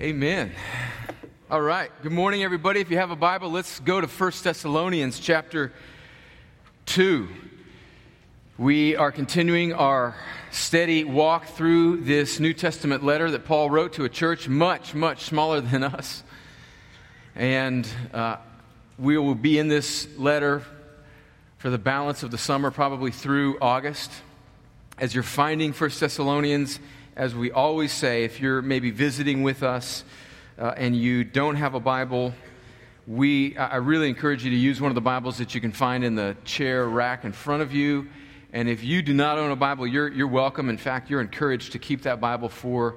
Amen. All right. Good morning, everybody. If you have a Bible, let's go to 1 Thessalonians chapter 2. We are continuing our steady walk through this New Testament letter that Paul wrote to a church much, much smaller than us. And uh, we will be in this letter for the balance of the summer, probably through August. As you're finding 1 Thessalonians, as we always say, if you're maybe visiting with us uh, and you don't have a Bible, we, I really encourage you to use one of the Bibles that you can find in the chair rack in front of you. And if you do not own a Bible, you're, you're welcome. In fact, you're encouraged to keep that Bible for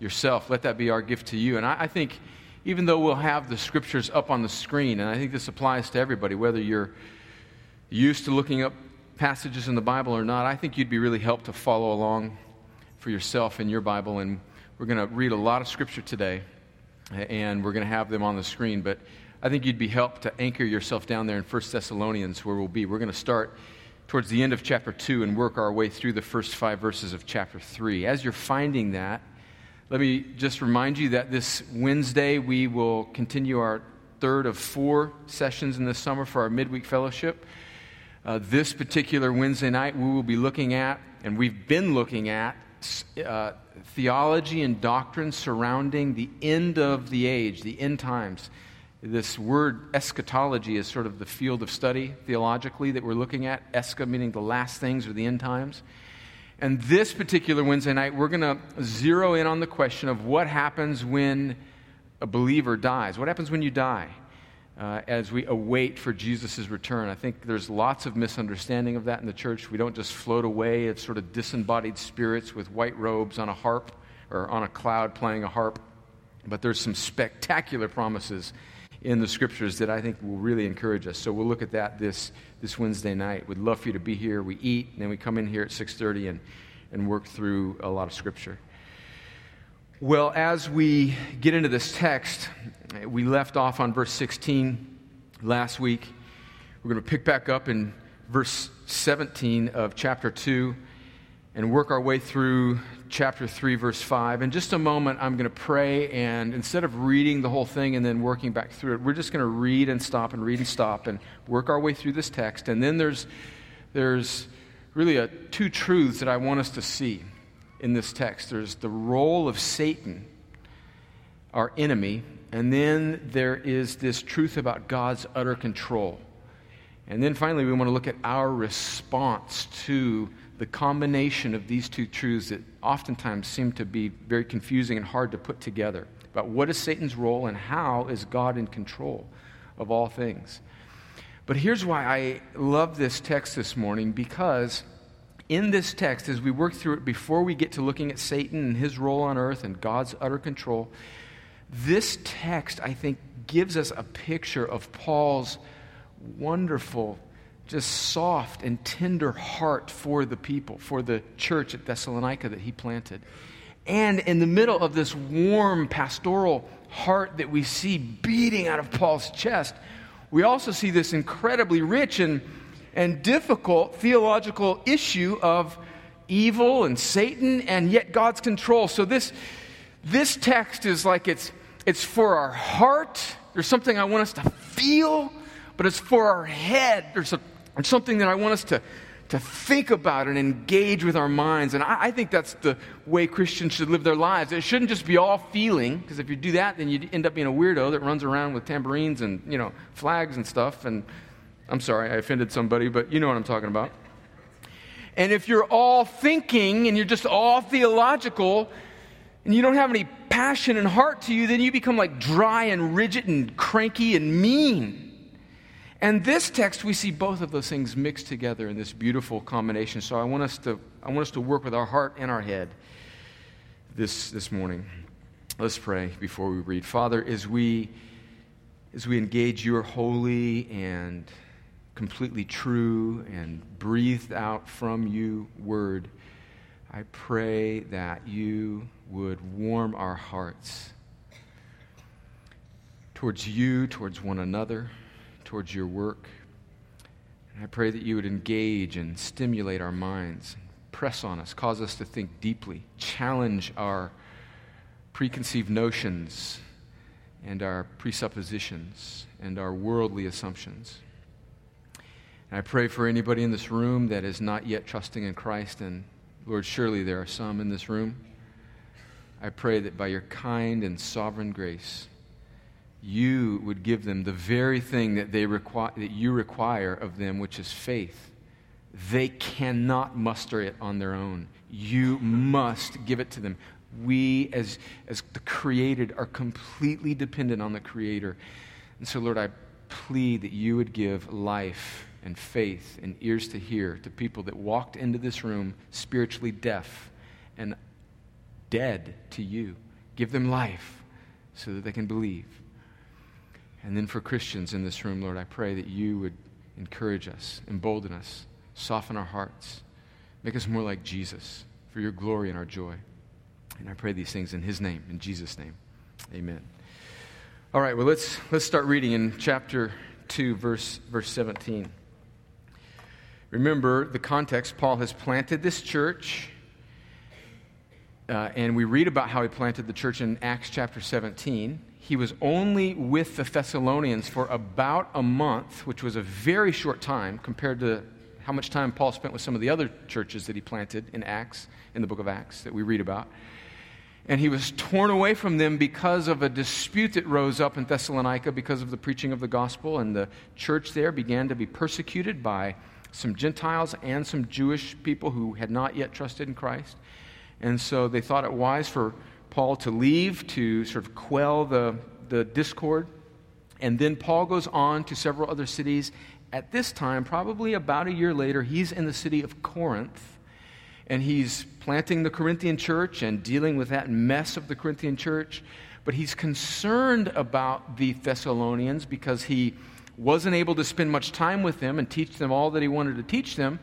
yourself. Let that be our gift to you. And I, I think, even though we'll have the scriptures up on the screen, and I think this applies to everybody, whether you're used to looking up passages in the Bible or not, I think you'd be really helped to follow along for yourself in your Bible. And we're going to read a lot of scripture today, and we're going to have them on the screen. But I think you'd be helped to anchor yourself down there in 1 Thessalonians, where we'll be. We're going to start towards the end of chapter 2 and work our way through the first five verses of chapter 3. As you're finding that, let me just remind you that this Wednesday we will continue our third of four sessions in the summer for our midweek fellowship. Uh, this particular Wednesday night, we will be looking at, and we've been looking at, uh, theology and doctrine surrounding the end of the age, the end times. This word eschatology is sort of the field of study theologically that we're looking at. Escha meaning the last things or the end times. And this particular Wednesday night, we're going to zero in on the question of what happens when a believer dies. What happens when you die? Uh, as we await for Jesus' return. I think there's lots of misunderstanding of that in the church. We don't just float away as sort of disembodied spirits with white robes on a harp or on a cloud playing a harp, but there's some spectacular promises in the scriptures that I think will really encourage us. So we'll look at that this, this Wednesday night. We'd love for you to be here. We eat, and then we come in here at 6.30 and, and work through a lot of scripture. Well, as we get into this text, we left off on verse 16 last week. We're going to pick back up in verse 17 of chapter 2 and work our way through chapter 3, verse 5. In just a moment, I'm going to pray, and instead of reading the whole thing and then working back through it, we're just going to read and stop and read and stop and work our way through this text. And then there's, there's really a, two truths that I want us to see in this text there's the role of Satan, our enemy, and then there is this truth about God's utter control. And then finally, we want to look at our response to the combination of these two truths that oftentimes seem to be very confusing and hard to put together about what is Satan's role and how is God in control of all things. But here's why I love this text this morning because in this text, as we work through it, before we get to looking at Satan and his role on earth and God's utter control, this text, I think, gives us a picture of Paul's wonderful, just soft and tender heart for the people, for the church at Thessalonica that he planted. And in the middle of this warm pastoral heart that we see beating out of Paul's chest, we also see this incredibly rich and and difficult theological issue of evil and Satan and yet God's control. So this, this text is like it's, it's for our heart. There's something I want us to feel, but it's for our head. There's, a, there's something that I want us to, to think about and engage with our minds. And I, I think that's the way Christians should live their lives. It shouldn't just be all feeling, because if you do that, then you end up being a weirdo that runs around with tambourines and, you know, flags and stuff and I'm sorry, I offended somebody, but you know what I'm talking about. And if you're all thinking and you're just all theological and you don't have any passion and heart to you, then you become like dry and rigid and cranky and mean. And this text, we see both of those things mixed together in this beautiful combination. So I want us to, I want us to work with our heart and our head this, this morning. Let's pray before we read. Father, as we, as we engage your holy and completely true and breathed out from you word, I pray that you would warm our hearts towards you, towards one another, towards your work. And I pray that you would engage and stimulate our minds, press on us, cause us to think deeply, challenge our preconceived notions and our presuppositions and our worldly assumptions. And I pray for anybody in this room that is not yet trusting in Christ, and Lord, surely there are some in this room. I pray that by your kind and sovereign grace, you would give them the very thing that, they require, that you require of them, which is faith. They cannot muster it on their own. You must give it to them. We, as, as the created, are completely dependent on the Creator. And so, Lord, I plead that you would give life and faith and ears to hear to people that walked into this room spiritually deaf and dead to you. Give them life so that they can believe. And then for Christians in this room, Lord, I pray that you would encourage us, embolden us, soften our hearts, make us more like Jesus for your glory and our joy. And I pray these things in his name, in Jesus' name. Amen. All right, well, let's, let's start reading in chapter 2, verse, verse 17. Remember the context. Paul has planted this church, uh, and we read about how he planted the church in Acts chapter 17 he was only with the Thessalonians for about a month, which was a very short time compared to how much time Paul spent with some of the other churches that he planted in Acts, in the book of Acts that we read about. And he was torn away from them because of a dispute that rose up in Thessalonica because of the preaching of the gospel. And the church there began to be persecuted by some Gentiles and some Jewish people who had not yet trusted in Christ. And so they thought it wise for Paul to leave to sort of quell the, the discord. And then Paul goes on to several other cities. At this time, probably about a year later, he's in the city of Corinth. And he's planting the Corinthian church and dealing with that mess of the Corinthian church. But he's concerned about the Thessalonians because he wasn't able to spend much time with them and teach them all that he wanted to teach them.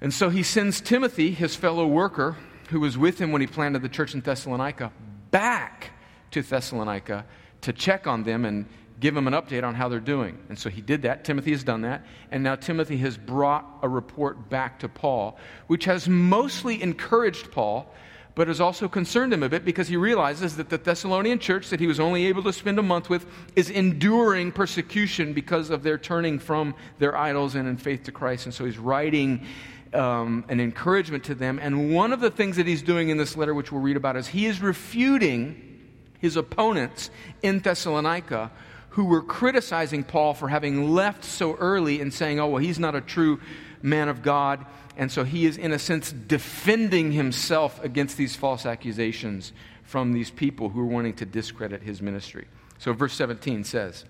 And so he sends Timothy, his fellow worker, who was with him when he planted the church in Thessalonica, back to Thessalonica to check on them and give them an update on how they're doing. And so he did that. Timothy has done that. And now Timothy has brought a report back to Paul, which has mostly encouraged Paul, but has also concerned him a bit because he realizes that the Thessalonian church that he was only able to spend a month with is enduring persecution because of their turning from their idols and in faith to Christ. And so he's writing um, an encouragement to them. And one of the things that he's doing in this letter, which we'll read about, is he is refuting his opponents in Thessalonica who were criticizing Paul for having left so early and saying, oh, well, he's not a true man of God. And so he is, in a sense, defending himself against these false accusations from these people who are wanting to discredit his ministry. So, verse 17 says,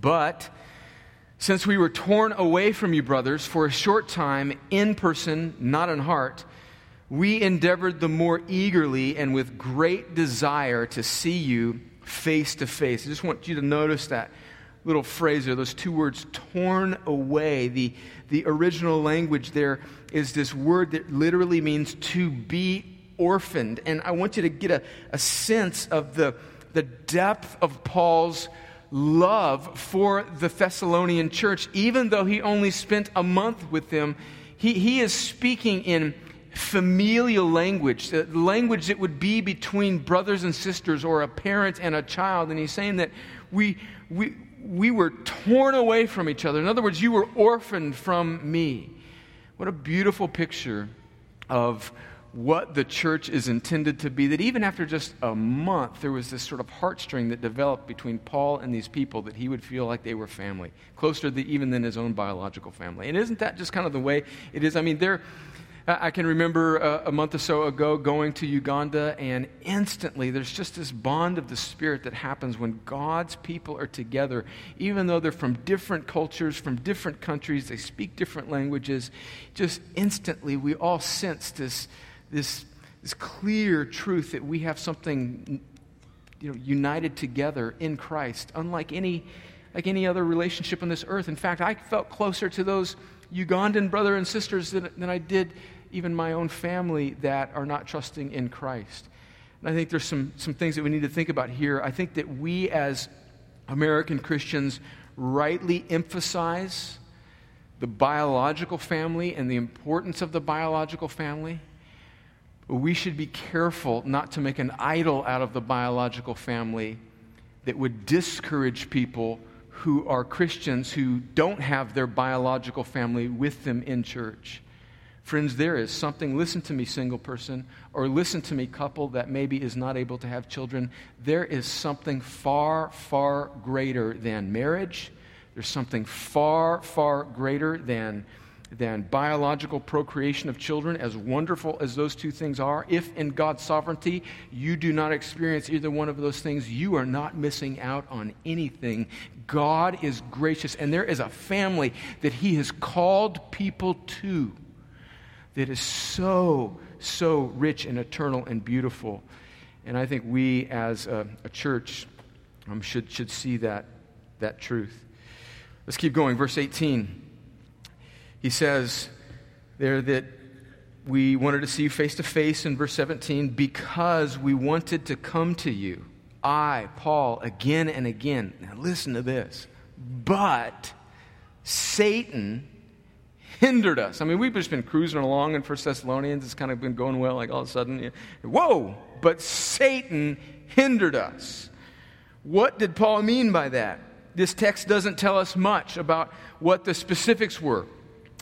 But since we were torn away from you, brothers, for a short time, in person, not in heart, we endeavored the more eagerly and with great desire to see you face to face. I just want you to notice that little phrase there, those two words, torn away. The, the original language there is this word that literally means to be orphaned. And I want you to get a, a sense of the, the depth of Paul's love for the Thessalonian church, even though he only spent a month with them. He, he is speaking in familial language, the language that would be between brothers and sisters or a parent and a child. And he's saying that we, we, we were torn away from each other. In other words, you were orphaned from me. What a beautiful picture of what the church is intended to be, that even after just a month, there was this sort of heartstring that developed between Paul and these people that he would feel like they were family, closer to, even than his own biological family. And isn't that just kind of the way it is? I mean, there. I can remember a, a, month or so ago going to Uganda, and instantly there's just this bond of the Spirit that happens when God's people are together, even though they're from different cultures, from different countries, they speak different languages. Just instantly, we all sense this, this, this clear truth that we have something you know, united together in Christ, unlike any, like any other relationship on this earth. In fact, I felt closer to those Ugandan brother and sisters than, than I did even my own family that are not trusting in Christ. And I think there's some, some things that we need to think about here. I think that we as American Christians rightly emphasize the biological family and the importance of the biological family. But we should be careful not to make an idol out of the biological family that would discourage people who are Christians who don't have their biological family with them in church. Friends, there is something, listen to me, single person, or listen to me, couple that maybe is not able to have children. There is something far, far greater than marriage. There's something far, far greater than than biological procreation of children, as wonderful as those two things are, if in God's sovereignty you do not experience either one of those things, you are not missing out on anything. God is gracious, and there is a family that He has called people to that is so, so rich and eternal and beautiful. And I think we as a, a church um, should, should see that, that truth. Let's keep going. Verse 18. He says there that we wanted to see you face to face in verse 17 because we wanted to come to you. I, Paul, again and again. Now listen to this. But Satan hindered us. I mean, we've just been cruising along in First Thessalonians. It's kind of been going well, like all of a sudden, whoa! But Satan hindered us. What did Paul mean by that? This text doesn't tell us much about what the specifics were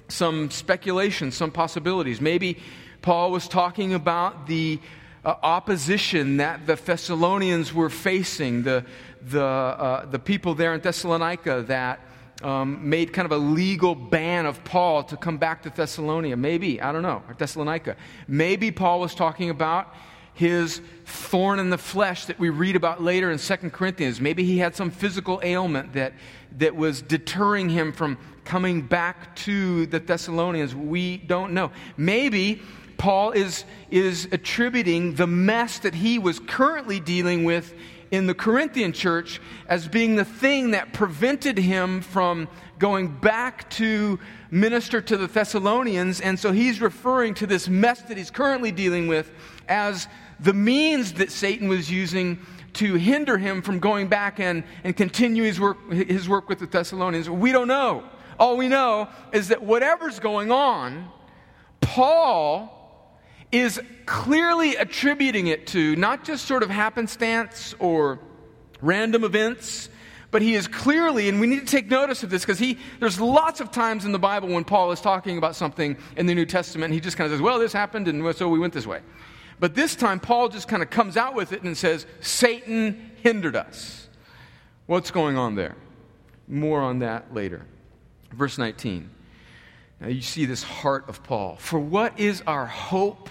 some speculation, some possibilities. Maybe Paul was talking about the uh, opposition that the Thessalonians were facing, the, the, uh, the people there in Thessalonica that um, made kind of a legal ban of Paul to come back to Thessalonica. Maybe, I don't know, or Thessalonica. Maybe Paul was talking about his thorn in the flesh that we read about later in 2 Corinthians. Maybe he had some physical ailment that, that was deterring him from coming back to the Thessalonians. We don't know. Maybe Paul is, is attributing the mess that he was currently dealing with in the Corinthian church as being the thing that prevented him from going back to minister to the Thessalonians. And so he's referring to this mess that he's currently dealing with as the means that Satan was using to hinder him from going back and, and continue his work, his work with the Thessalonians. We don't know. All we know is that whatever's going on, Paul is clearly attributing it to not just sort of happenstance or random events, but he is clearly, and we need to take notice of this because he, there's lots of times in the Bible when Paul is talking about something in the New Testament, he just kind of says, well, this happened, and so we went this way. But this time, Paul just kind of comes out with it and says, Satan hindered us. What's going on there? More on that later. Verse 19. Now you see this heart of Paul. For what is our hope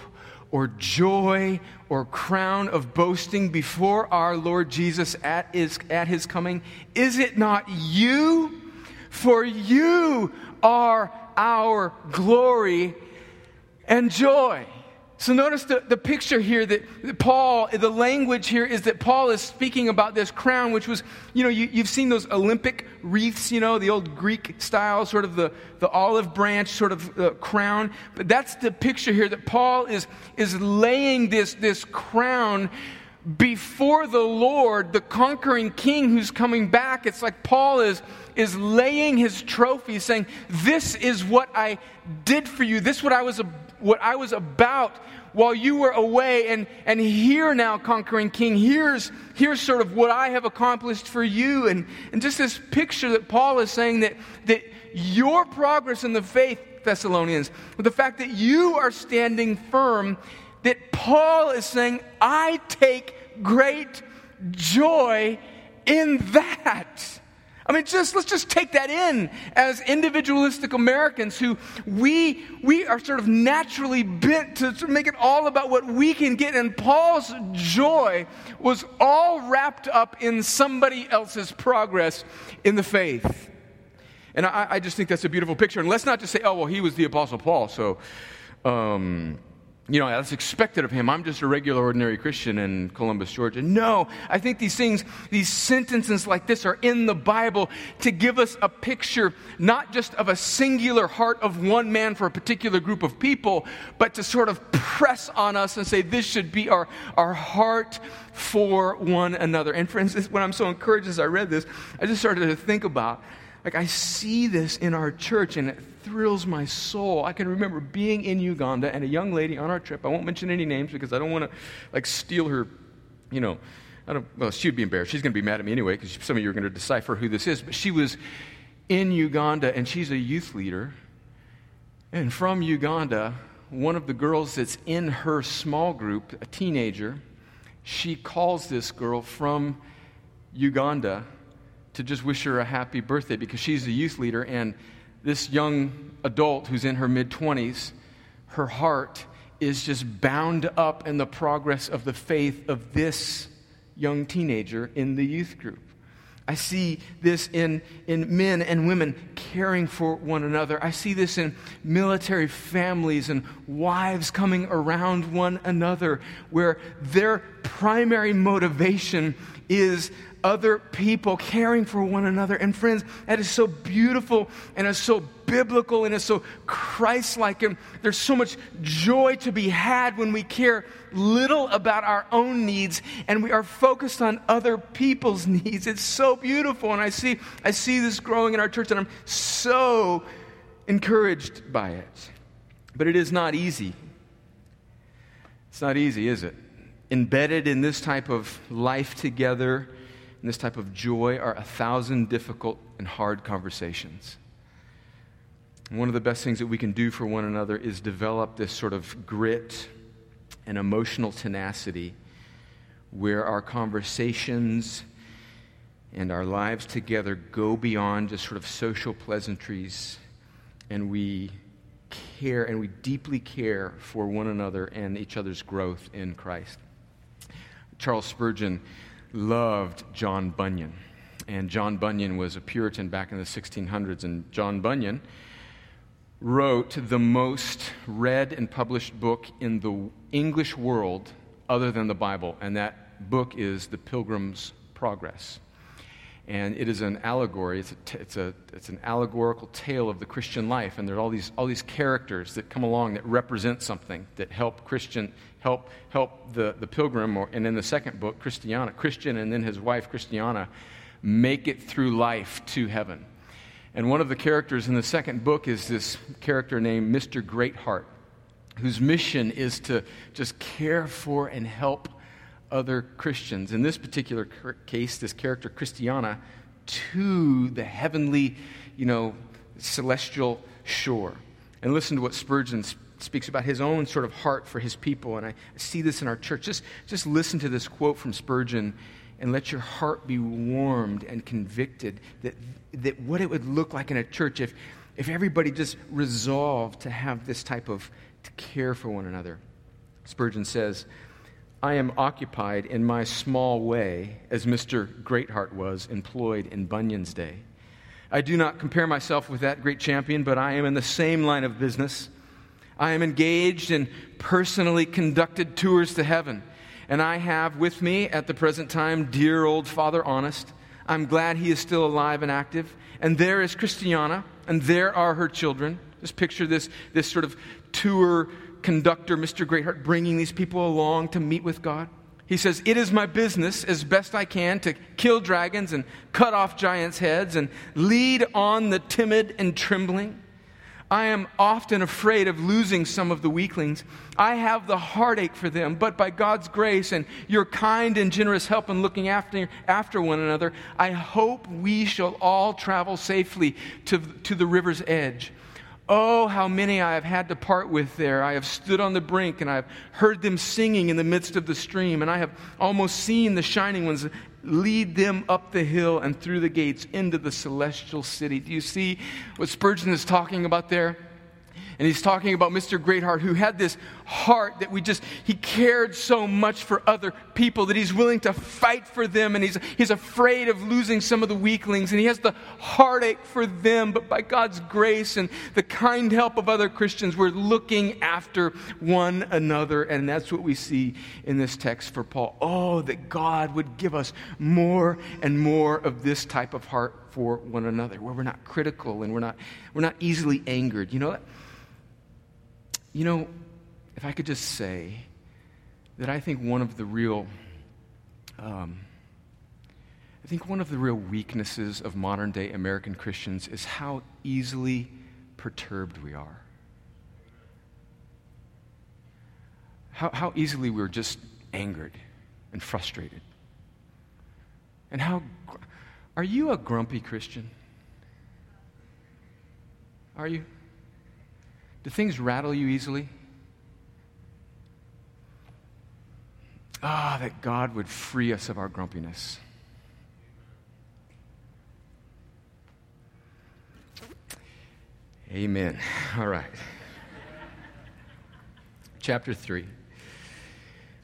or joy or crown of boasting before our Lord Jesus at his, at his coming? Is it not you? For you are our glory and joy. So notice the, the picture here that Paul, the language here is that Paul is speaking about this crown, which was, you know, you, have seen those Olympic wreaths, you know, the old Greek style, sort of the, the olive branch sort of uh, crown. But that's the picture here that Paul is, is laying this, this crown before the Lord, the conquering king who's coming back. It's like Paul is, is laying his trophy, saying, This is what I did for you. This is what I was, what I was about while you were away. And, and here now, conquering king, here's, here's sort of what I have accomplished for you. And, and just this picture that Paul is saying that, that your progress in the faith, Thessalonians, with the fact that you are standing firm, that Paul is saying, I take great joy in that. I mean, just let's just take that in as individualistic Americans who we we are sort of naturally bent to, make it all about what we can get. And Paul's joy was all wrapped up in somebody else's progress in the faith. And I, I just think that's a beautiful picture. And let's not just say, oh, well, he was the Apostle Paul, so um, you know, that's expected of him. I'm just a regular, ordinary Christian in Columbus, Georgia. No, I think these things, these sentences like this are in the Bible to give us a picture not just of a singular heart of one man for a particular group of people, but to sort of press on us and say, this should be our, our heart for one another. And friends, when I'm so encouraged as I read this, I just started to think about Like, I see this in our church and it thrills my soul. I can remember being in Uganda and a young lady on our trip. I won't mention any names because I don't want to, like, steal her, you know. I don't, well, she'd be embarrassed. She's going to be mad at me anyway because some of you are going to decipher who this is. But she was in Uganda and she's a youth leader. And from Uganda, one of the girls that's in her small group, a teenager, she calls this girl from Uganda to just wish her a happy birthday because she's a youth leader. And this young adult who's in her mid 20s, her heart is just bound up in the progress of the faith of this young teenager in the youth group. I see this in, in men and women caring for one another. I see this in military families and wives coming around one another, where their primary motivation is other people, caring for one another. And friends, that is so beautiful and it's so biblical and it's so Christ like. And there's so much joy to be had when we care little about our own needs and we are focused on other people's needs. It's so beautiful. And I see, I see this growing in our church and I'm so encouraged by it. But it is not easy. It's not easy, is it? Embedded in this type of life together in this type of joy are a thousand difficult and hard conversations. And one of the best things that we can do for one another is develop this sort of grit and emotional tenacity where our conversations and our lives together go beyond just sort of social pleasantries and we care and we deeply care for one another and each other's growth in Christ. Charles Spurgeon loved John Bunyan. And John Bunyan was a Puritan back in the 1600s. And John Bunyan wrote the most read and published book in the English world other than the Bible. And that book is The Pilgrim's Progress. And it is an allegory, it's, a t- it's, a, it's an allegorical tale of the Christian life. And there are all these, all these characters that come along that represent something, that help Christian, help, help the, the pilgrim, or, and in the second book, Christiana, Christian and then his wife, Christiana, make it through life to heaven. And one of the characters in the second book is this character named Mr. Greatheart, whose mission is to just care for and help other Christians. In this particular case, this character, Christiana, to the heavenly, you know, celestial shore. And listen to what Spurgeon speaks about his own sort of heart for his people. And I see this in our church. Just, just listen to this quote from Spurgeon and let your heart be warmed and convicted that, that what it would look like in a church if, if everybody just resolved to have this type of to care for one another. Spurgeon says, I am occupied in my small way as Mr. Greatheart was employed in Bunyan's day. I do not compare myself with that great champion, but I am in the same line of business. I am engaged in personally conducted tours to heaven, and I have with me at the present time dear old Father Honest. I'm glad he is still alive and active. And there is Christiana, and there are her children. Just picture this, this sort of tour conductor, Mr. Greatheart, bringing these people along to meet with God. He says, It is my business, as best I can, to kill dragons and cut off giants' heads and lead on the timid and trembling. I am often afraid of losing some of the weaklings. I have the heartache for them, but by God's grace and your kind and generous help in looking after, after one another, I hope we shall all travel safely to, to the river's edge Oh, how many I have had to part with there. I have stood on the brink and I have heard them singing in the midst of the stream, and I have almost seen the shining ones lead them up the hill and through the gates into the celestial city. Do you see what Spurgeon is talking about there? And he's talking about Mr. Greatheart, who had this heart that we just, he cared so much for other people that he's willing to fight for them. And he's, he's afraid of losing some of the weaklings. And he has the heartache for them. But by God's grace and the kind help of other Christians, we're looking after one another. And that's what we see in this text for Paul. Oh, that God would give us more and more of this type of heart for one another, where we're not critical and we're not, we're not easily angered. You know, you know, if I could just say that I think one of the real, um, I think one of the real weaknesses of modern day American Christians is how easily perturbed we are. How, how easily we're just angered and frustrated. And how. Are you a grumpy Christian? Are you? Do things rattle you easily? Ah, that God would free us of our grumpiness. Amen. All right. Chapter 3.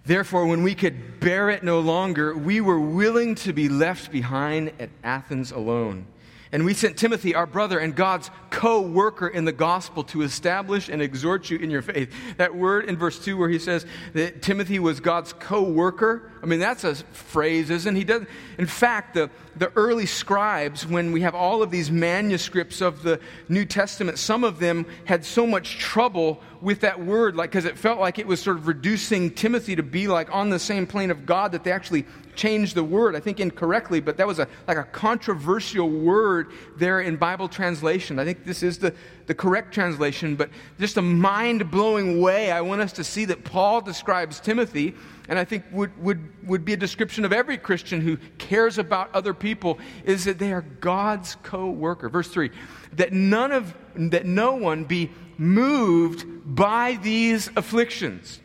Therefore, when we could bear it no longer, we were willing to be left behind at Athens alone and we sent Timothy, our brother and God's co worker in the gospel, to establish and exhort you in your faith. That word in verse 2 where he says that Timothy was God's co worker, I mean, that's a phrase, isn't he? Does, in fact, the, the early scribes, when we have all of these manuscripts of the New Testament, some of them had so much trouble with that word, like because it felt like it was sort of reducing Timothy to be like on the same plane of God, that they actually changed the word, I think incorrectly, but that was a, like a controversial word there in Bible translation. I think this is the, the correct translation, but just a mind blowing way I want us to see that Paul describes Timothy, and I think would, would, would be a description of every Christian who cares about other people, is that they are God's co worker. Verse 3 that none of that no one be moved by these afflictions.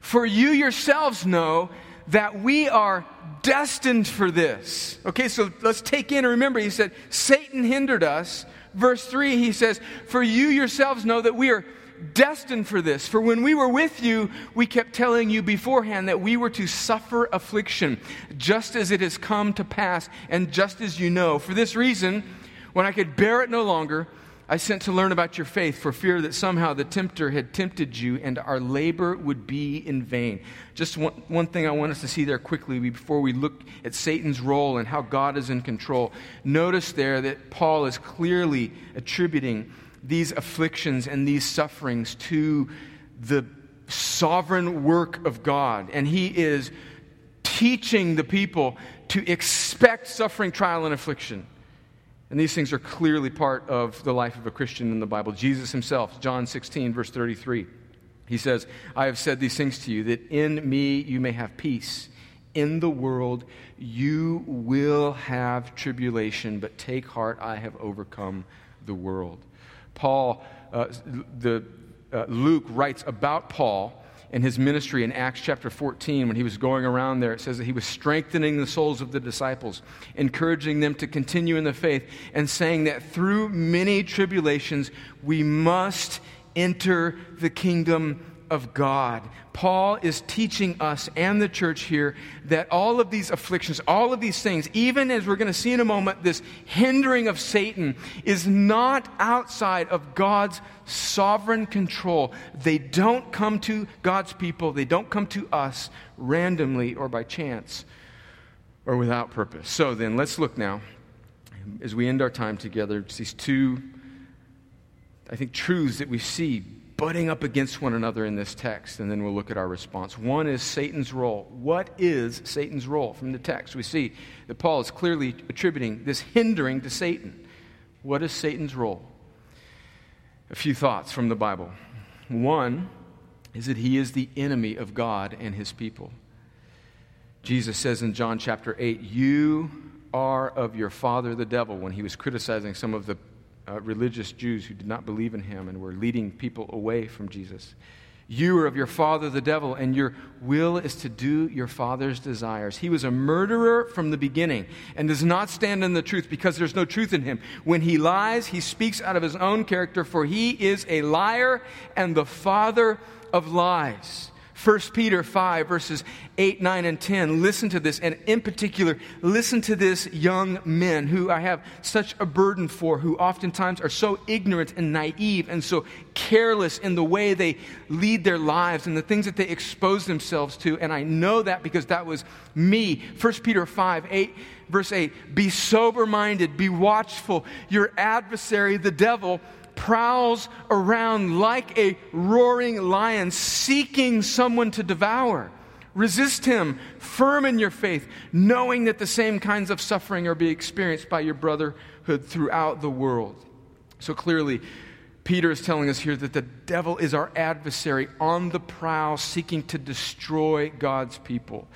For you yourselves know that we are destined for this. Okay, so let's take in and remember, he said, Satan hindered us. Verse 3, he says, For you yourselves know that we are destined for this. For when we were with you, we kept telling you beforehand that we were to suffer affliction, just as it has come to pass, and just as you know. For this reason, when I could bear it no longer, I sent to learn about your faith for fear that somehow the tempter had tempted you and our labor would be in vain. Just one, one thing I want us to see there quickly before we look at Satan's role and how God is in control. Notice there that Paul is clearly attributing these afflictions and these sufferings to the sovereign work of God. And he is teaching the people to expect suffering, trial, and affliction. And these things are clearly part of the life of a Christian in the Bible. Jesus himself, John 16, verse 33, he says, I have said these things to you that in me you may have peace. In the world you will have tribulation, but take heart, I have overcome the world. Paul, uh, the, uh, Luke writes about Paul in his ministry in Acts chapter 14, when he was going around there, it says that he was strengthening the souls of the disciples, encouraging them to continue in the faith, and saying that through many tribulations we must enter the kingdom of God. Paul is teaching us and the church here that all of these afflictions, all of these things, even as we're going to see in a moment, this hindering of Satan is not outside of God's sovereign control. They don't come to God's people, they don't come to us randomly or by chance or without purpose. So then, let's look now, as we end our time together, these two, I think, truths that we see butting up against one another in this text, and then we'll look at our response. One is Satan's role. What is Satan's role? From the text, we see that Paul is clearly attributing this hindering to Satan. What is Satan's role? A few thoughts from the Bible. One is that he is the enemy of God and his people. Jesus says in John chapter 8, You are of your father the devil, when he was criticizing some of the uh, religious Jews who did not believe in him and were leading people away from Jesus. You are of your father the devil, and your will is to do your father's desires. He was a murderer from the beginning and does not stand in the truth because there's no truth in him. When he lies, he speaks out of his own character, for he is a liar and the father of lies. 1 Peter 5, verses 8, 9, and 10. Listen to this, and in particular, listen to this young men who I have such a burden for, who oftentimes are so ignorant and naive and so careless in the way they lead their lives and the things that they expose themselves to. And I know that because that was me. 1 Peter 5, 8, verse 8. Be sober minded, be watchful. Your adversary, the devil, prowls around like a roaring lion, seeking someone to devour. Resist him, firm in your faith, knowing that the same kinds of suffering are being experienced by your brotherhood throughout the world. So clearly, Peter is telling us here that the devil is our adversary on the prowl, seeking to destroy God's people.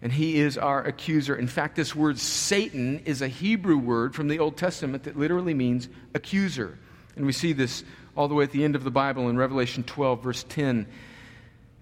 And he is our accuser. In fact, this word Satan is a Hebrew word from the Old Testament that literally means accuser. And we see this all the way at the end of the Bible in Revelation 12, verse 10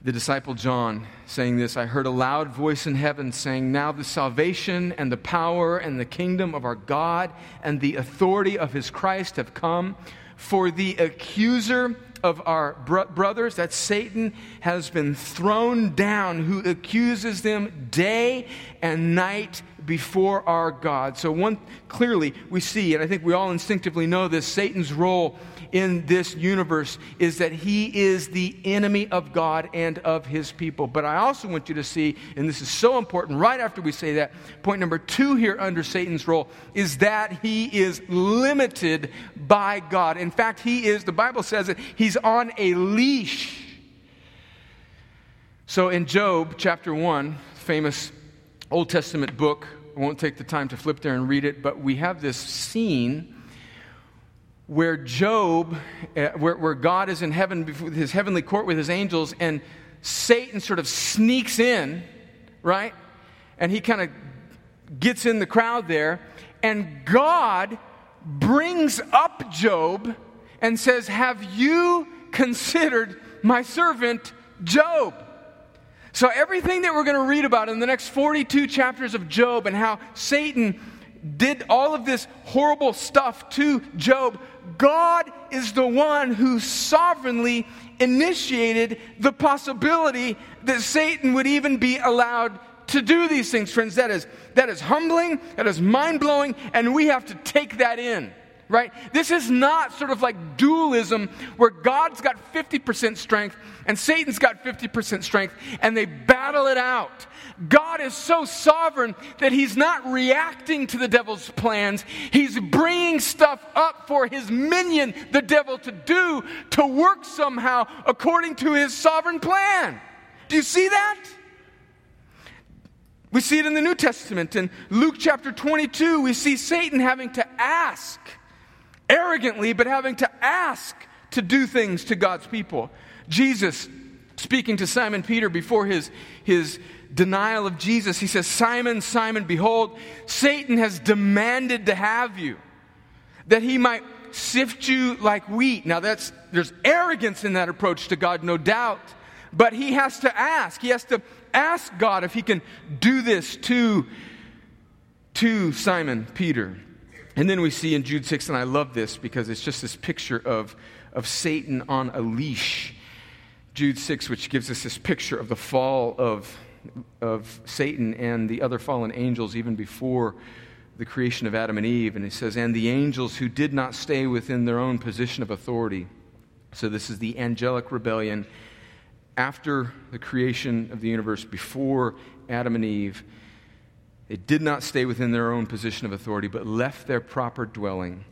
the disciple John saying this I heard a loud voice in heaven saying, Now the salvation and the power and the kingdom of our God and the authority of his Christ have come. For the accuser of our bro- brothers, that Satan, has been thrown down, who accuses them day and night before our God. So, one clearly we see, and I think we all instinctively know this Satan's role in this universe is that he is the enemy of God and of his people. But I also want you to see, and this is so important right after we say that, point number two here under Satan's role is that he is limited by God. In fact, he is, the Bible says it, he's on a leash. So in Job chapter 1, famous Old Testament book, I won't take the time to flip there and read it, but we have this scene where Job, uh, where, where God is in heaven, his heavenly court with his angels, and Satan sort of sneaks in, right? And he kind of gets in the crowd there, and God brings up Job and says, Have you considered my servant Job? So, everything that we're going to read about in the next 42 chapters of Job and how Satan did all of this horrible stuff to Job, God is the one who sovereignly initiated the possibility that Satan would even be allowed to do these things, friends. That is, that is humbling, that is mind blowing, and we have to take that in right? This is not sort of like dualism where God's got 50% strength and Satan's got 50% strength and they battle it out. God is so sovereign that he's not reacting to the devil's plans. He's bringing stuff up for his minion, the devil, to do, to work somehow according to his sovereign plan. Do you see that? We see it in the New Testament. In Luke chapter 22, we see Satan having to ask arrogantly, but having to ask to do things to God's people. Jesus, speaking to Simon Peter before his, his denial of Jesus, he says, Simon, Simon, behold, Satan has demanded to have you, that he might sift you like wheat. Now, that's, there's arrogance in that approach to God, no doubt. But he has to ask. He has to ask God if he can do this to, to Simon Peter. And then we see in Jude 6, and I love this because it's just this picture of, of Satan on a leash. Jude 6, which gives us this picture of the fall of, of Satan and the other fallen angels even before the creation of Adam and Eve. And it says, And the angels who did not stay within their own position of authority. So this is the angelic rebellion after the creation of the universe, before Adam and Eve. They did not stay within their own position of authority, but left their proper dwelling.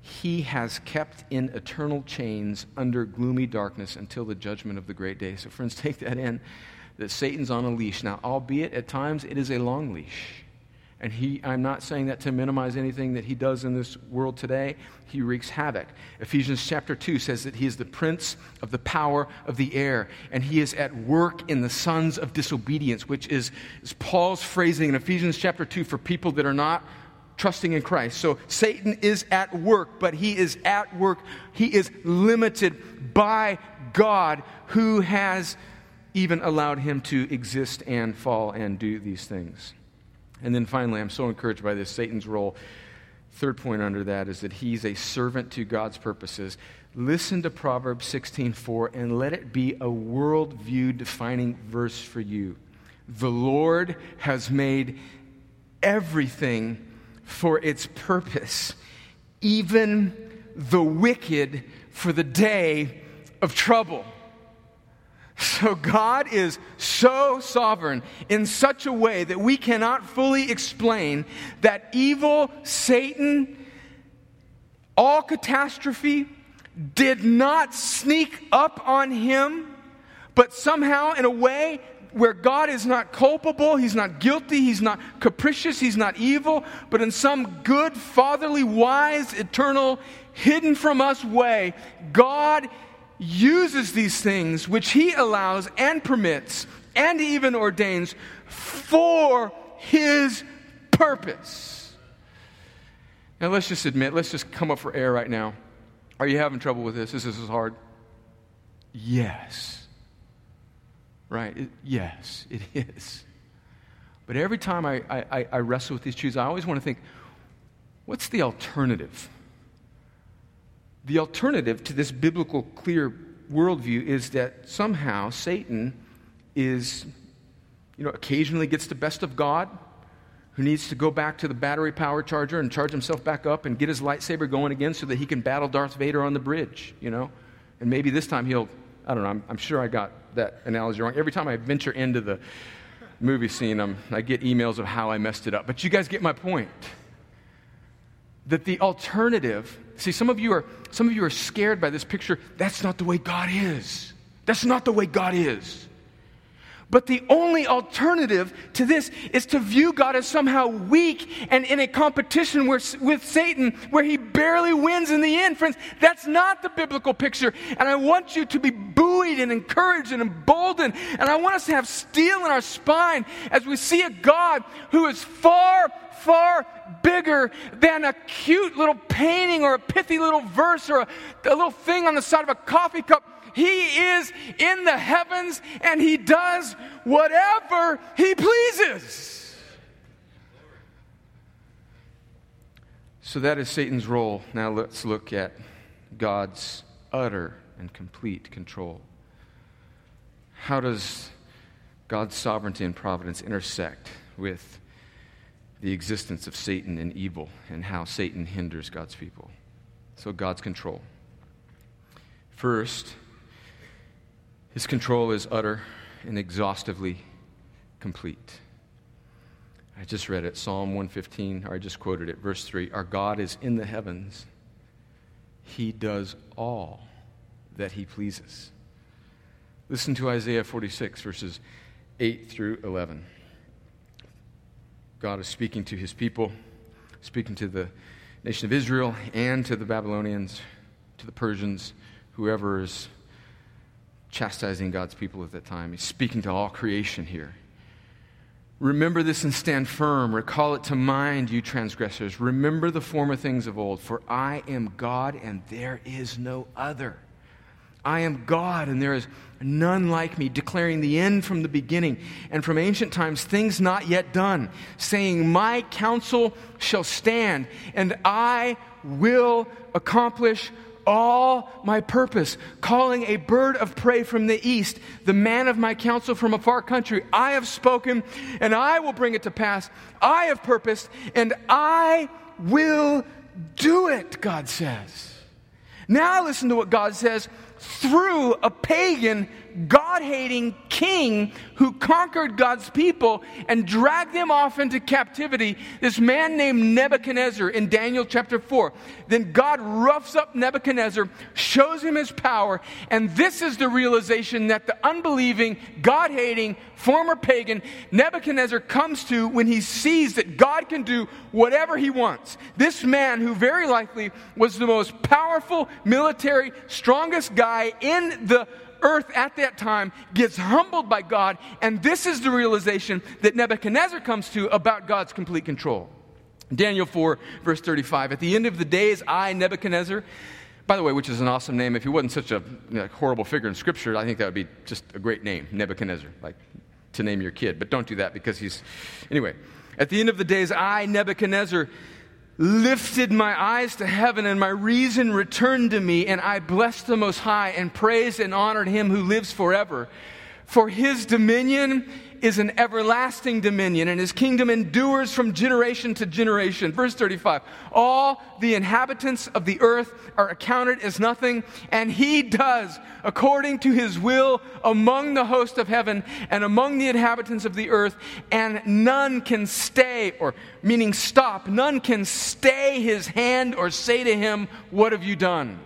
He has kept in eternal chains under gloomy darkness until the judgment of the great day. So, friends, take that in that Satan's on a leash. Now, albeit at times it is a long leash. And he, I'm not saying that to minimize anything that he does in this world today. He wreaks havoc. Ephesians chapter 2 says that he is the prince of the power of the air, and he is at work in the sons of disobedience, which is, is Paul's phrasing in Ephesians chapter 2 for people that are not trusting in Christ. So Satan is at work, but he is at work. He is limited by God, who has even allowed him to exist and fall and do these things. And then finally, I'm so encouraged by this Satan's role. Third point under that is that he's a servant to God's purposes. Listen to Proverbs 16:4 and let it be a worldview defining verse for you. The Lord has made everything for its purpose, even the wicked for the day of trouble. So God is so sovereign in such a way that we cannot fully explain that evil, Satan, all catastrophe did not sneak up on him, but somehow, in a way, where God is not culpable, He's not guilty, He's not capricious, He's not evil, but in some good, fatherly, wise, eternal, hidden from us way, God uses these things which He allows and permits and even ordains for His purpose. Now, let's just admit, let's just come up for air right now. Are you having trouble with this? Is this is hard. Yes. Right? It, yes, it is. But every time I, I, I wrestle with these truths, I always want to think what's the alternative? The alternative to this biblical, clear worldview is that somehow Satan is, you know, occasionally gets the best of God, who needs to go back to the battery power charger and charge himself back up and get his lightsaber going again so that he can battle Darth Vader on the bridge, you know? And maybe this time he'll, I don't know, I'm, I'm sure I got that analogy wrong. Every time I venture into the movie scene, I'm, I get emails of how I messed it up. But you guys get my point. That the alternative, see, some of you are, some of you are scared by this picture. That's not the way God is. That's not the way God is. But the only alternative to this is to view God as somehow weak and in a competition where, with Satan where he barely wins in the end. Friends, that's not the biblical picture. And I want you to be buoyed and encouraged and emboldened. And I want us to have steel in our spine as we see a God who is far, far bigger than a cute little painting or a pithy little verse or a, a little thing on the side of a coffee cup he is in the heavens and He does whatever He pleases. So that is Satan's role. Now let's look at God's utter and complete control. How does God's sovereignty and providence intersect with the existence of Satan and evil and how Satan hinders God's people? So, God's control. First, his control is utter and exhaustively complete. I just read it, Psalm 115, or I just quoted it, verse 3. Our God is in the heavens, He does all that He pleases. Listen to Isaiah 46, verses 8 through 11. God is speaking to His people, speaking to the nation of Israel and to the Babylonians, to the Persians, whoever is chastising God's people at that time. He's speaking to all creation here. Remember this and stand firm. Recall it to mind, you transgressors. Remember the former things of old, for I am God and there is no other. I am God and there is none like me, declaring the end from the beginning and from ancient times things not yet done, saying, My counsel shall stand and I will accomplish all my purpose, calling a bird of prey from the east, the man of my counsel from a far country. I have spoken, and I will bring it to pass. I have purposed, and I will do it, God says. Now listen to what God says through a pagan, God hating king who conquered God's people and dragged them off into captivity, this man named Nebuchadnezzar in Daniel chapter 4. Then God roughs up Nebuchadnezzar, shows him his power, and this is the realization that the unbelieving, God hating, former pagan Nebuchadnezzar comes to when he sees that God can do whatever he wants. This man, who very likely was the most powerful, military, strongest guy in the earth at that time gets humbled by God, and this is the realization that Nebuchadnezzar comes to about God's complete control. Daniel 4, verse 35. At the end of the days, I, Nebuchadnezzar, by the way, which is an awesome name. If he wasn't such a horrible figure in Scripture, I think that would be just a great name, Nebuchadnezzar, like to name your kid. But don't do that because he's. Anyway, at the end of the days, I, Nebuchadnezzar, lifted my eyes to heaven and my reason returned to me, and I blessed the Most High and praised and honored him who lives forever. For his dominion is an everlasting dominion, and his kingdom endures from generation to generation. Verse 35 All the inhabitants of the earth are accounted as nothing, and he does according to his will among the host of heaven and among the inhabitants of the earth, and none can stay, or meaning stop, none can stay his hand or say to him, What have you done?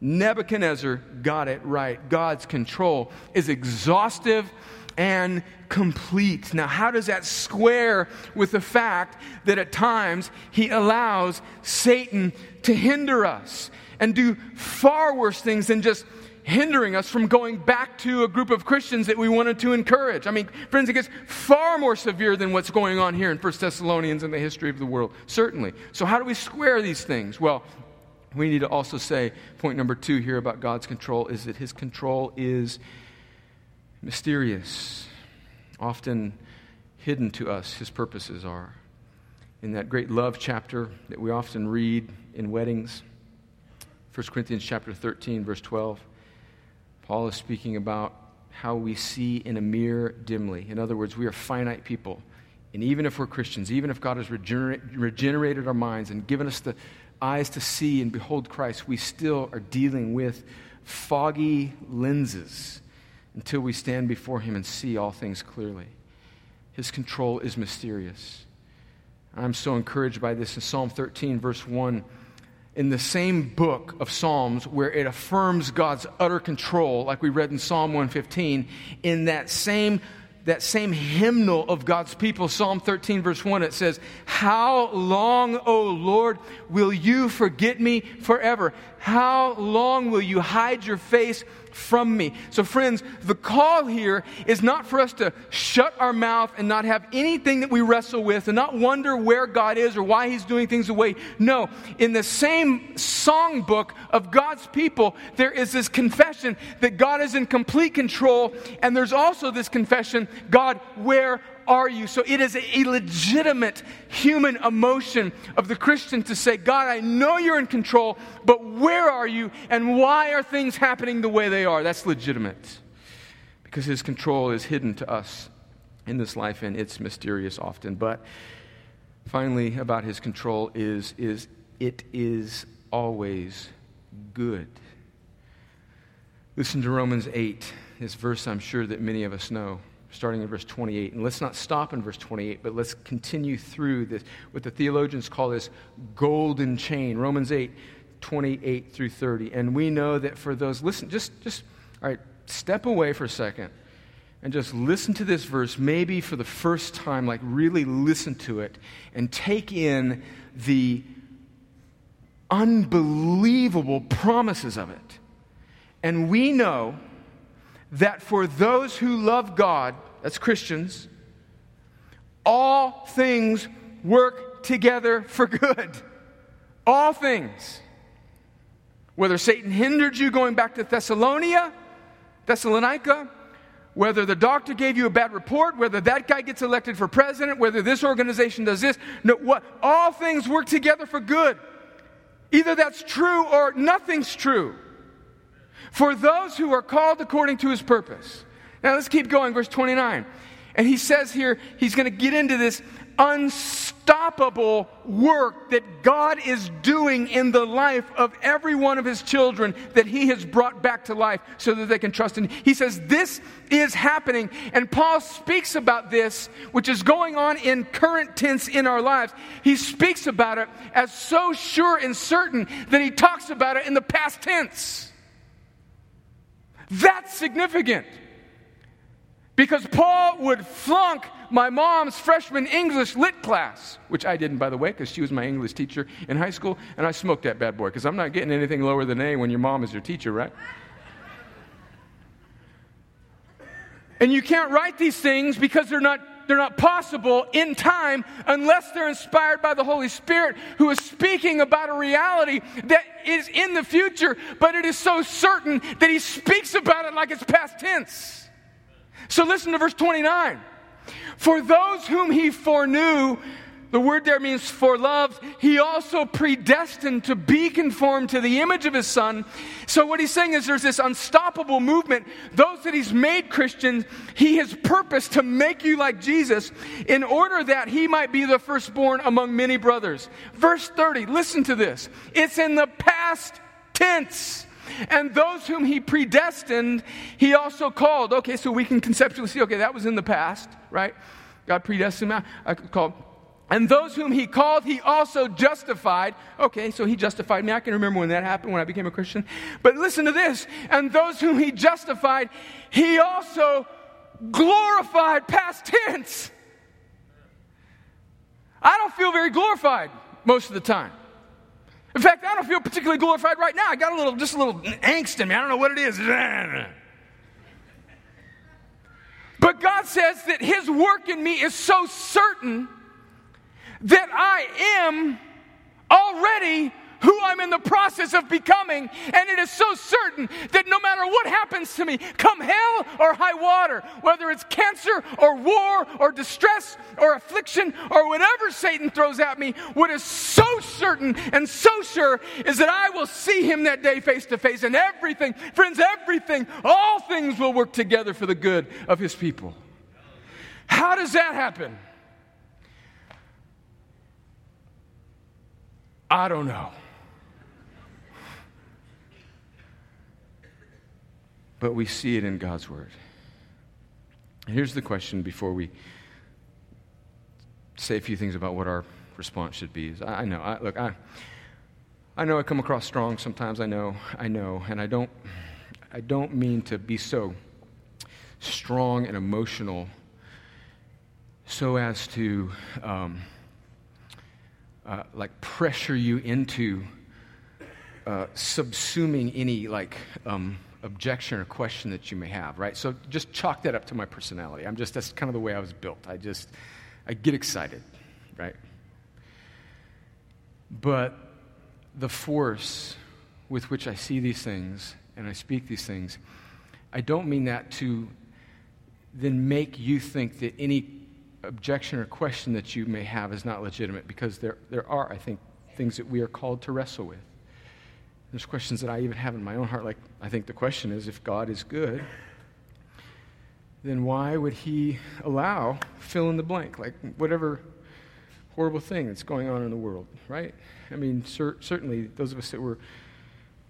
Nebuchadnezzar got it right. God's control is exhaustive and complete. Now, how does that square with the fact that at times he allows Satan to hinder us and do far worse things than just hindering us from going back to a group of Christians that we wanted to encourage. I mean, friends, it gets far more severe than what's going on here in 1 Thessalonians in the history of the world, certainly. So, how do we square these things? Well, we need to also say, point number two here about God's control is that his control is mysterious, often hidden to us, his purposes are. In that great love chapter that we often read in weddings, 1 Corinthians chapter 13, verse 12, Paul is speaking about how we see in a mirror dimly. In other words, we are finite people. And even if we're Christians, even if God has regenerated our minds and given us the eyes to see and behold Christ, we still are dealing with foggy lenses until we stand before Him and see all things clearly. His control is mysterious. I'm so encouraged by this in Psalm 13, verse 1 in the same book of Psalms where it affirms God's utter control, like we read in Psalm 115, in that same, that same hymnal of God's people, Psalm 13, verse 1, it says, How long, O Lord, will you forget me forever? How long will you hide your face from me. So, friends, the call here is not for us to shut our mouth and not have anything that we wrestle with and not wonder where God is or why He's doing things the way. No, in the same songbook of God's people, there is this confession that God is in complete control, and there's also this confession God, where are you? So it is a legitimate human emotion of the Christian to say, God, I know you're in control, but where are you and why are things happening the way they are? That's legitimate because his control is hidden to us in this life and it's mysterious often. But finally, about his control is, is it is always good. Listen to Romans 8, this verse I'm sure that many of us know starting in verse 28. And let's not stop in verse 28, but let's continue through this, what the theologians call this golden chain. Romans 8, 28 through 30. And we know that for those, listen, just, just, all right, step away for a second and just listen to this verse, maybe for the first time, like really listen to it and take in the unbelievable promises of it. And we know that for those who love God, that's Christians, all things work together for good. All things. Whether Satan hindered you going back to Thessalonica, Thessalonica, whether the doctor gave you a bad report, whether that guy gets elected for president, whether this organization does this, no, what, all things work together for good. Either that's true or nothing's true for those who are called according to his purpose. Now let's keep going, verse 29. And he says here, he's going to get into this unstoppable work that God is doing in the life of every one of his children that he has brought back to life so that they can trust in. He says, This is happening. And Paul speaks about this, which is going on in current tense in our lives. He speaks about it as so sure and certain that he talks about it in the past tense. That's significant. Because Paul would flunk my mom's freshman English lit class, which I didn't, by the way, because she was my English teacher in high school, and I smoked that bad boy, because I'm not getting anything lower than A when your mom is your teacher, right? And you can't write these things because they're not they're not possible in time unless they're inspired by the Holy Spirit who is speaking about a reality that is in the future, but it is so certain that he speaks about it like it's past tense. So listen to verse 29. For those whom he foreknew, the word there means for love. He also predestined to be conformed to the image of his son. So, what he's saying is there's this unstoppable movement. Those that he's made Christians, he has purposed to make you like Jesus in order that he might be the firstborn among many brothers. Verse 30, listen to this. It's in the past tense. And those whom he predestined, he also called. Okay, so we can conceptually see, okay, that was in the past, right? God predestined. I uh, called and those whom he called, he also justified. Okay, so he justified me. I can remember when that happened, when I became a Christian. But listen to this. And those whom he justified, he also glorified past tense. I don't feel very glorified most of the time. In fact, I don't feel particularly glorified right now. I got a little, just a little angst in me. I don't know what it is. But God says that His work in me is so certain that I am already who I'm in the process of becoming. And it is so certain that no matter what happens to me, come hell or high water, whether it's cancer or war or distress or affliction or whatever Satan throws at me, what is so certain and so sure is that I will see him that day face to face. And everything, friends, everything, all things will work together for the good of his people. How does that happen? I don't know. But we see it in God's Word. Here's the question before we say a few things about what our response should be. Is I know, I, look, I, I know I come across strong sometimes. I know, I know, and I don't, I don't mean to be so strong and emotional so as to um, uh, like pressure you into uh, subsuming any like um, objection or question that you may have, right? So just chalk that up to my personality. I'm just that's kind of the way I was built. I just I get excited, right? But the force with which I see these things and I speak these things, I don't mean that to then make you think that any objection or question that you may have is not legitimate because there, there are, I think, things that we are called to wrestle with. There's questions that I even have in my own heart. Like, I think the question is if God is good, then why would He allow fill in the blank? Like, whatever horrible thing that's going on in the world, right? I mean, cer- certainly those of us that were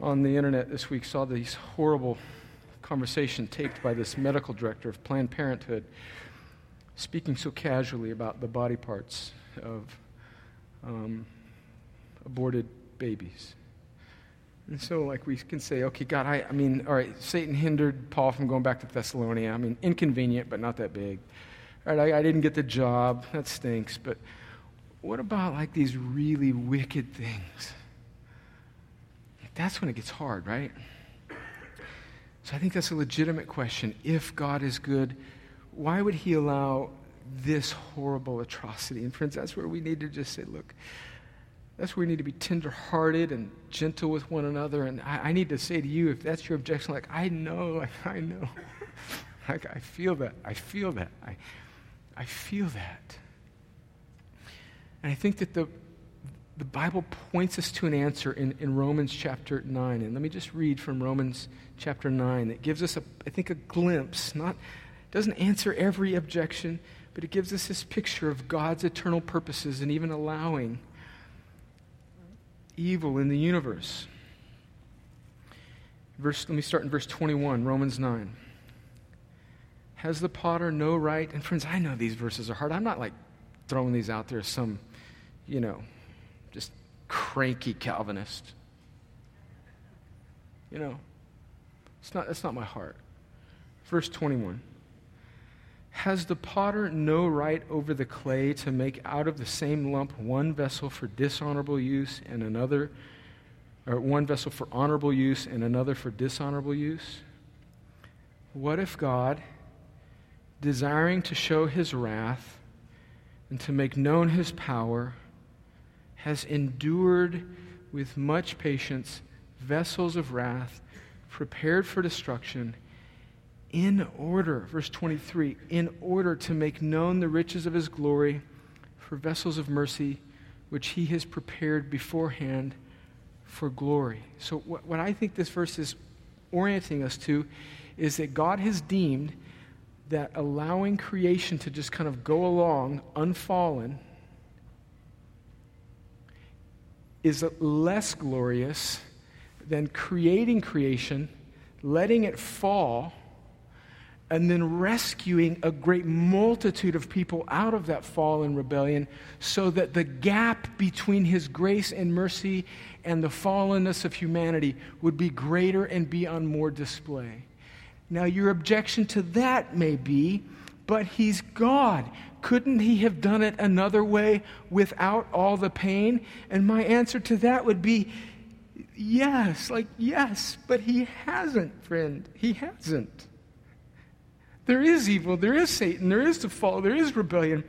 on the internet this week saw these horrible conversation taped by this medical director of Planned Parenthood speaking so casually about the body parts of um, aborted babies. And so, like, we can say, okay, God, I, I mean, all right, Satan hindered Paul from going back to Thessalonica. I mean, inconvenient, but not that big. All right, I, I didn't get the job. That stinks. But what about, like, these really wicked things? That's when it gets hard, right? So I think that's a legitimate question. If God is good, why would he allow this horrible atrocity? And friends, that's where we need to just say, look, that's where we need to be tenderhearted and gentle with one another. And I, I need to say to you, if that's your objection, like, I know, like, I know. like, I feel that. I feel that. I, I feel that. And I think that the, the Bible points us to an answer in, in Romans chapter 9. And let me just read from Romans chapter 9 that gives us, a, I think, a glimpse, not doesn't answer every objection, but it gives us this picture of God's eternal purposes and even allowing evil in the universe. Verse, let me start in verse 21, Romans 9. Has the potter no right? And friends, I know these verses are hard. I'm not like throwing these out there as some, you know, just cranky Calvinist. You know, it's not, that's not my heart. Verse 21. Has the potter no right over the clay to make out of the same lump one vessel for dishonorable use and another, or one vessel for honorable use and another for dishonorable use? What if God, desiring to show his wrath and to make known his power, has endured with much patience vessels of wrath prepared for destruction? In order, verse 23, in order to make known the riches of his glory for vessels of mercy, which he has prepared beforehand for glory. So, what, what I think this verse is orienting us to is that God has deemed that allowing creation to just kind of go along unfallen is less glorious than creating creation, letting it fall and then rescuing a great multitude of people out of that fall and rebellion so that the gap between his grace and mercy and the fallenness of humanity would be greater and be on more display. Now, your objection to that may be, but he's God. Couldn't he have done it another way without all the pain? And my answer to that would be yes, like yes, but he hasn't, friend. He hasn't. There is evil, there is Satan, there is the fall, there is rebellion.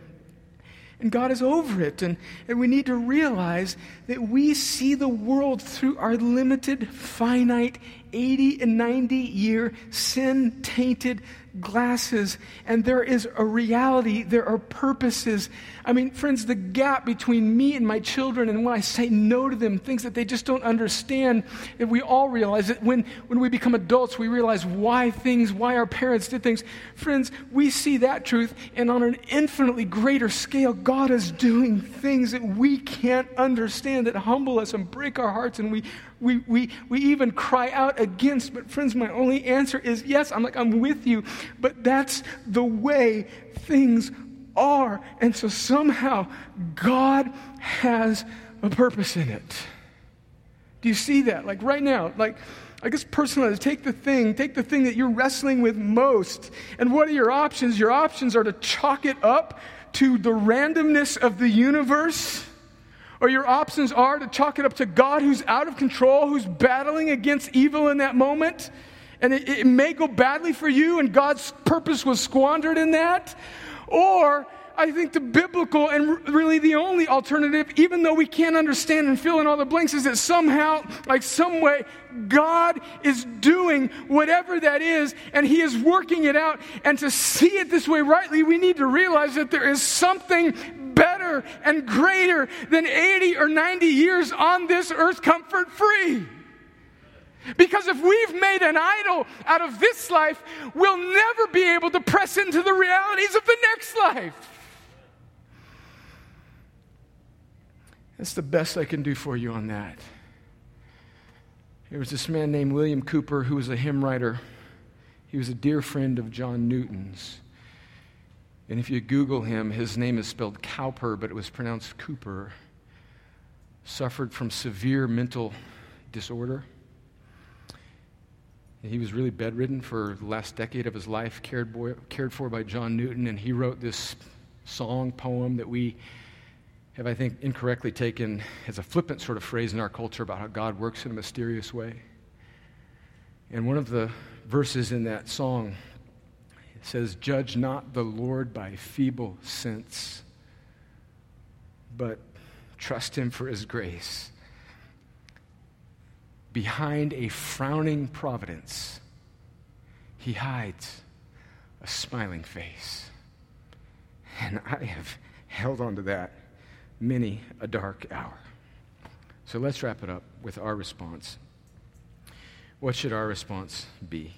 And God is over it. And, and we need to realize that we see the world through our limited, finite, 80 and 90 year sin tainted glasses, and there is a reality, there are purposes. I mean, friends, the gap between me and my children and when I say no to them, things that they just don't understand, and we all realize that when, when we become adults, we realize why things, why our parents did things. Friends, we see that truth, and on an infinitely greater scale, God is doing things that we can't understand that humble us and break our hearts, and we we, we, we even cry out against. But, friends, my only answer is yes, I'm like, I'm with you. But that's the way things are. And so somehow God has a purpose in it. Do you see that? Like right now, like, I guess personally, take the thing, take the thing that you're wrestling with most. And what are your options? Your options are to chalk it up to the randomness of the universe or your options are to chalk it up to God who's out of control, who's battling against evil in that moment. And it, it may go badly for you, and God's purpose was squandered in that. Or I think the biblical and really the only alternative, even though we can't understand and fill in all the blanks, is that somehow, like some way, God is doing whatever that is and He is working it out. And to see it this way rightly, we need to realize that there is something better and greater than 80 or 90 years on this earth comfort free. Because if we've made an idol out of this life, we'll never be able to press into the realities of the next life. That's the best I can do for you on that. There was this man named William Cooper who was a hymn writer. He was a dear friend of John Newton's. And if you Google him, his name is spelled Cowper, but it was pronounced Cooper. Suffered from severe mental disorder. He was really bedridden for the last decade of his life, cared, boy, cared for by John Newton, and he wrote this song, poem that we have, I think, incorrectly taken as a flippant sort of phrase in our culture about how God works in a mysterious way. And one of the verses in that song says, Judge not the Lord by feeble sense, but trust him for his grace. Behind a frowning providence, he hides a smiling face. And I have held on to that many a dark hour. So let's wrap it up with our response. What should our response be?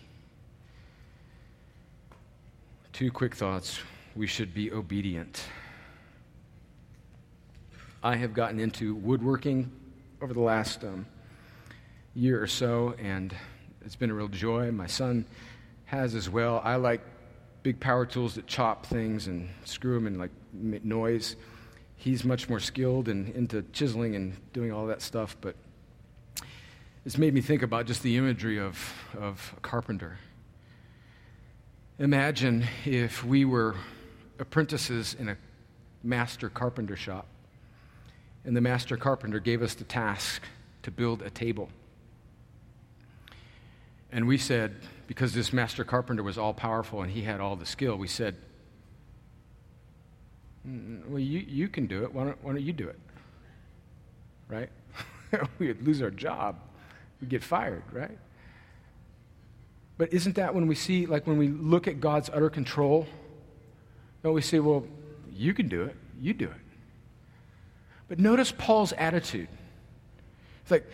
Two quick thoughts. We should be obedient. I have gotten into woodworking over the last um, year or so, and it's been a real joy. My son has as well. I like big power tools that chop things and screw them and like make noise. He's much more skilled and into chiseling and doing all that stuff, but it's made me think about just the imagery of, of a carpenter Imagine if we were apprentices in a master carpenter shop, and the master carpenter gave us the task to build a table. And we said, because this master carpenter was all powerful and he had all the skill, we said, mm, Well, you, you can do it. Why don't, why don't you do it? Right? we would lose our job. We'd get fired, right? But isn't that when we see, like when we look at God's utter control, don't we say, well, you can do it, you do it. But notice Paul's attitude. It's like,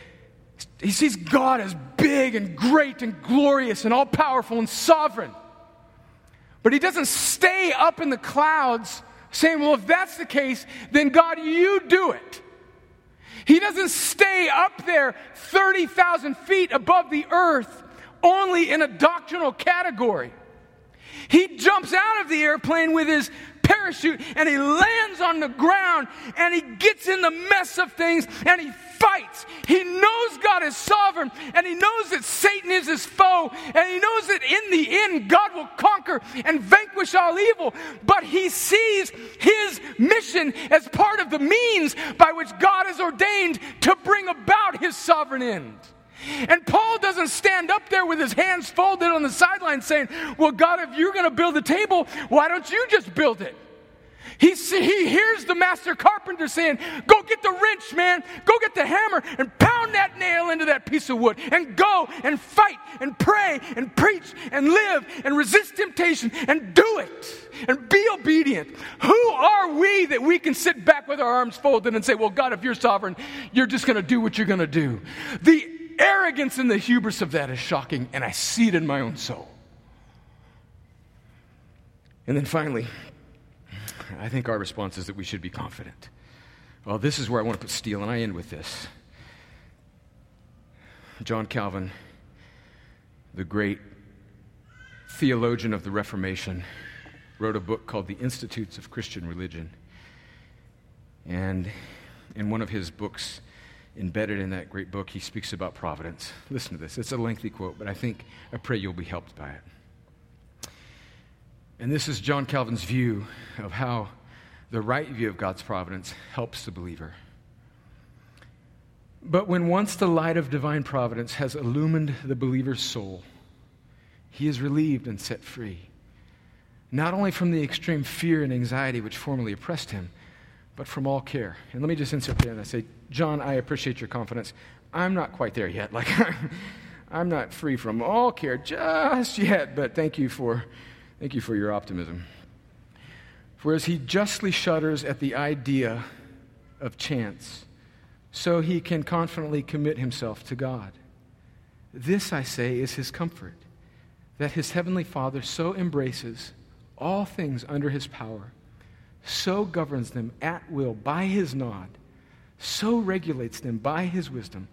he sees God as big and great and glorious and all powerful and sovereign. But he doesn't stay up in the clouds saying, well, if that's the case, then God, you do it. He doesn't stay up there 30,000 feet above the earth only in a doctrinal category. He jumps out of the airplane with his parachute and he lands on the ground and he gets in the mess of things and he fights. He knows God is sovereign and he knows that Satan is his foe and he knows that in the end God will conquer and vanquish all evil. But he sees his mission as part of the means by which God has ordained to bring about his sovereign end. And Paul doesn't stand up there with his hands folded on the sideline saying, Well, God, if you're going to build a table, why don't you just build it? He, he hears the master carpenter saying, Go get the wrench, man. Go get the hammer and pound that nail into that piece of wood. And go and fight and pray and preach and live and resist temptation and do it and be obedient. Who are we that we can sit back with our arms folded and say, Well, God, if you're sovereign, you're just going to do what you're going to do? The arrogance and the hubris of that is shocking, and I see it in my own soul. And then finally, I think our response is that we should be confident. Well, this is where I want to put steel, and I end with this. John Calvin, the great theologian of the Reformation, wrote a book called The Institutes of Christian Religion. And in one of his books, embedded in that great book, he speaks about providence. Listen to this. It's a lengthy quote, but I think, I pray you'll be helped by it. And this is John Calvin's view of how the right view of God's providence helps the believer. But when once the light of divine providence has illumined the believer's soul, he is relieved and set free, not only from the extreme fear and anxiety which formerly oppressed him, but from all care. And let me just insert there and I say, John, I appreciate your confidence. I'm not quite there yet. Like, I'm not free from all care just yet, but thank you for Thank you for your optimism. For as he justly shudders at the idea of chance, so he can confidently commit himself to God. This, I say, is his comfort that his heavenly Father so embraces all things under his power, so governs them at will by his nod, so regulates them by his wisdom,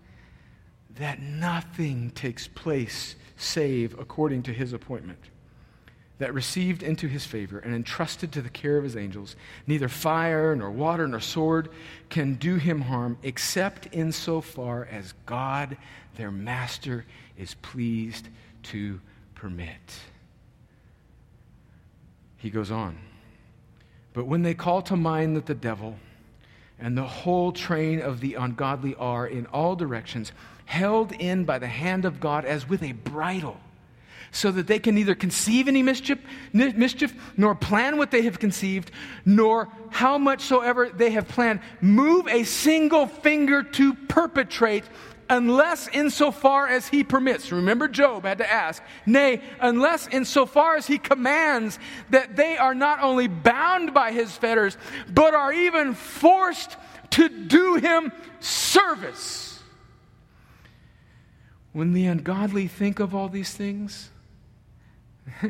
that nothing takes place save according to his appointment that received into his favor and entrusted to the care of his angels, neither fire nor water nor sword can do him harm, except insofar as God, their master, is pleased to permit. He goes on. But when they call to mind that the devil and the whole train of the ungodly are in all directions held in by the hand of God as with a bridle, so that they can neither conceive any mischief, mischief, nor plan what they have conceived, nor how much soever they have planned, move a single finger to perpetrate, unless insofar as he permits. Remember, Job had to ask, nay, unless insofar as he commands that they are not only bound by his fetters, but are even forced to do him service. When the ungodly think of all these things,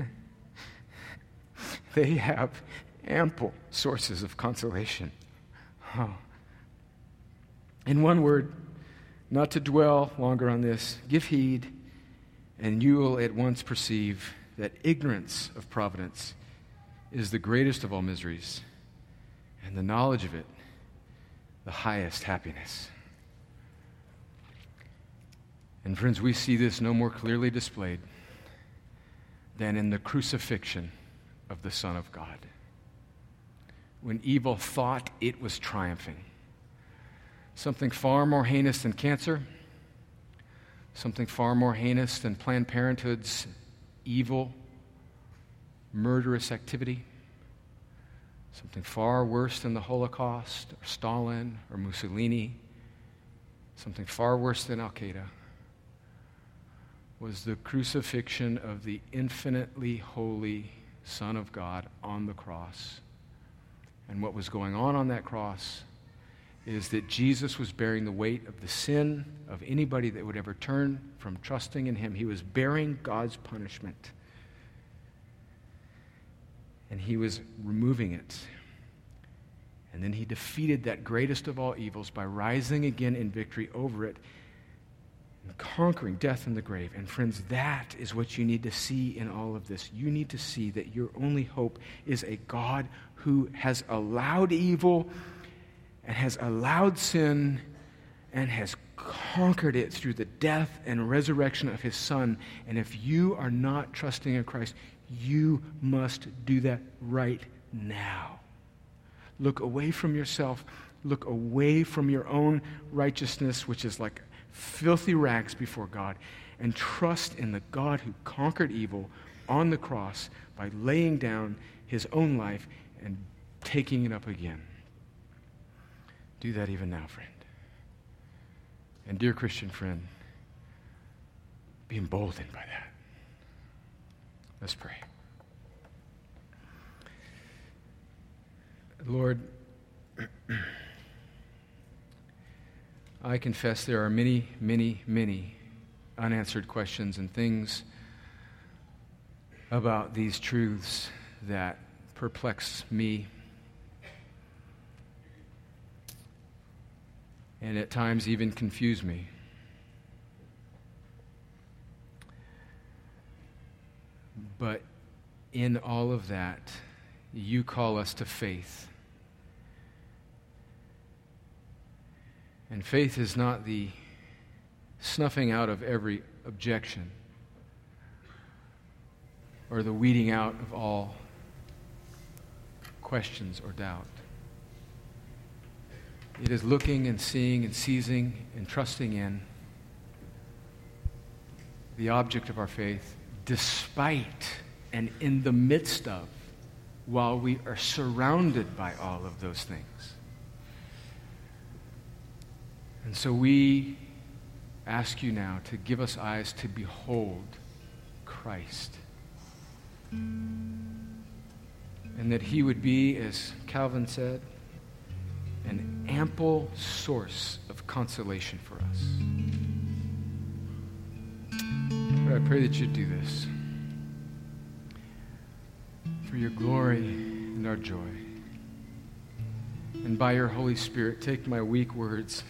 they have ample sources of consolation. Oh. In one word, not to dwell longer on this, give heed, and you will at once perceive that ignorance of providence is the greatest of all miseries, and the knowledge of it, the highest happiness. And friends, we see this no more clearly displayed than in the crucifixion of the Son of God. When evil thought it was triumphing. Something far more heinous than cancer, something far more heinous than Planned Parenthood's evil, murderous activity, something far worse than the Holocaust or Stalin or Mussolini, something far worse than Al Qaeda was the crucifixion of the infinitely holy Son of God on the cross. And what was going on on that cross is that Jesus was bearing the weight of the sin of anybody that would ever turn from trusting in him. He was bearing God's punishment. And he was removing it. And then he defeated that greatest of all evils by rising again in victory over it and conquering death and the grave. And friends, that is what you need to see in all of this. You need to see that your only hope is a God who has allowed evil and has allowed sin and has conquered it through the death and resurrection of his son. And if you are not trusting in Christ, you must do that right now. Look away from yourself. Look away from your own righteousness, which is like filthy rags before God, and trust in the God who conquered evil on the cross by laying down his own life and taking it up again. Do that even now, friend. And, dear Christian friend, be emboldened by that. Let's pray. Lord, I confess there are many, many, many unanswered questions and things about these truths that perplex me. And at times even confuse me. But in all of that, you call us to faith. And faith is not the snuffing out of every objection or the weeding out of all questions or doubt. It is looking and seeing and seizing and trusting in the object of our faith despite and in the midst of while we are surrounded by all of those things. And so we ask you now to give us eyes to behold Christ. And that he would be, as Calvin said, an ample source of consolation for us. But I pray that you do this for your glory and our joy. And by your Holy Spirit, take my weak words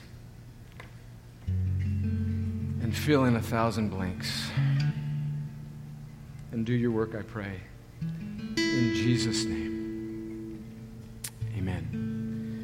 and fill in a thousand blanks. And do your work, I pray. In Jesus' name.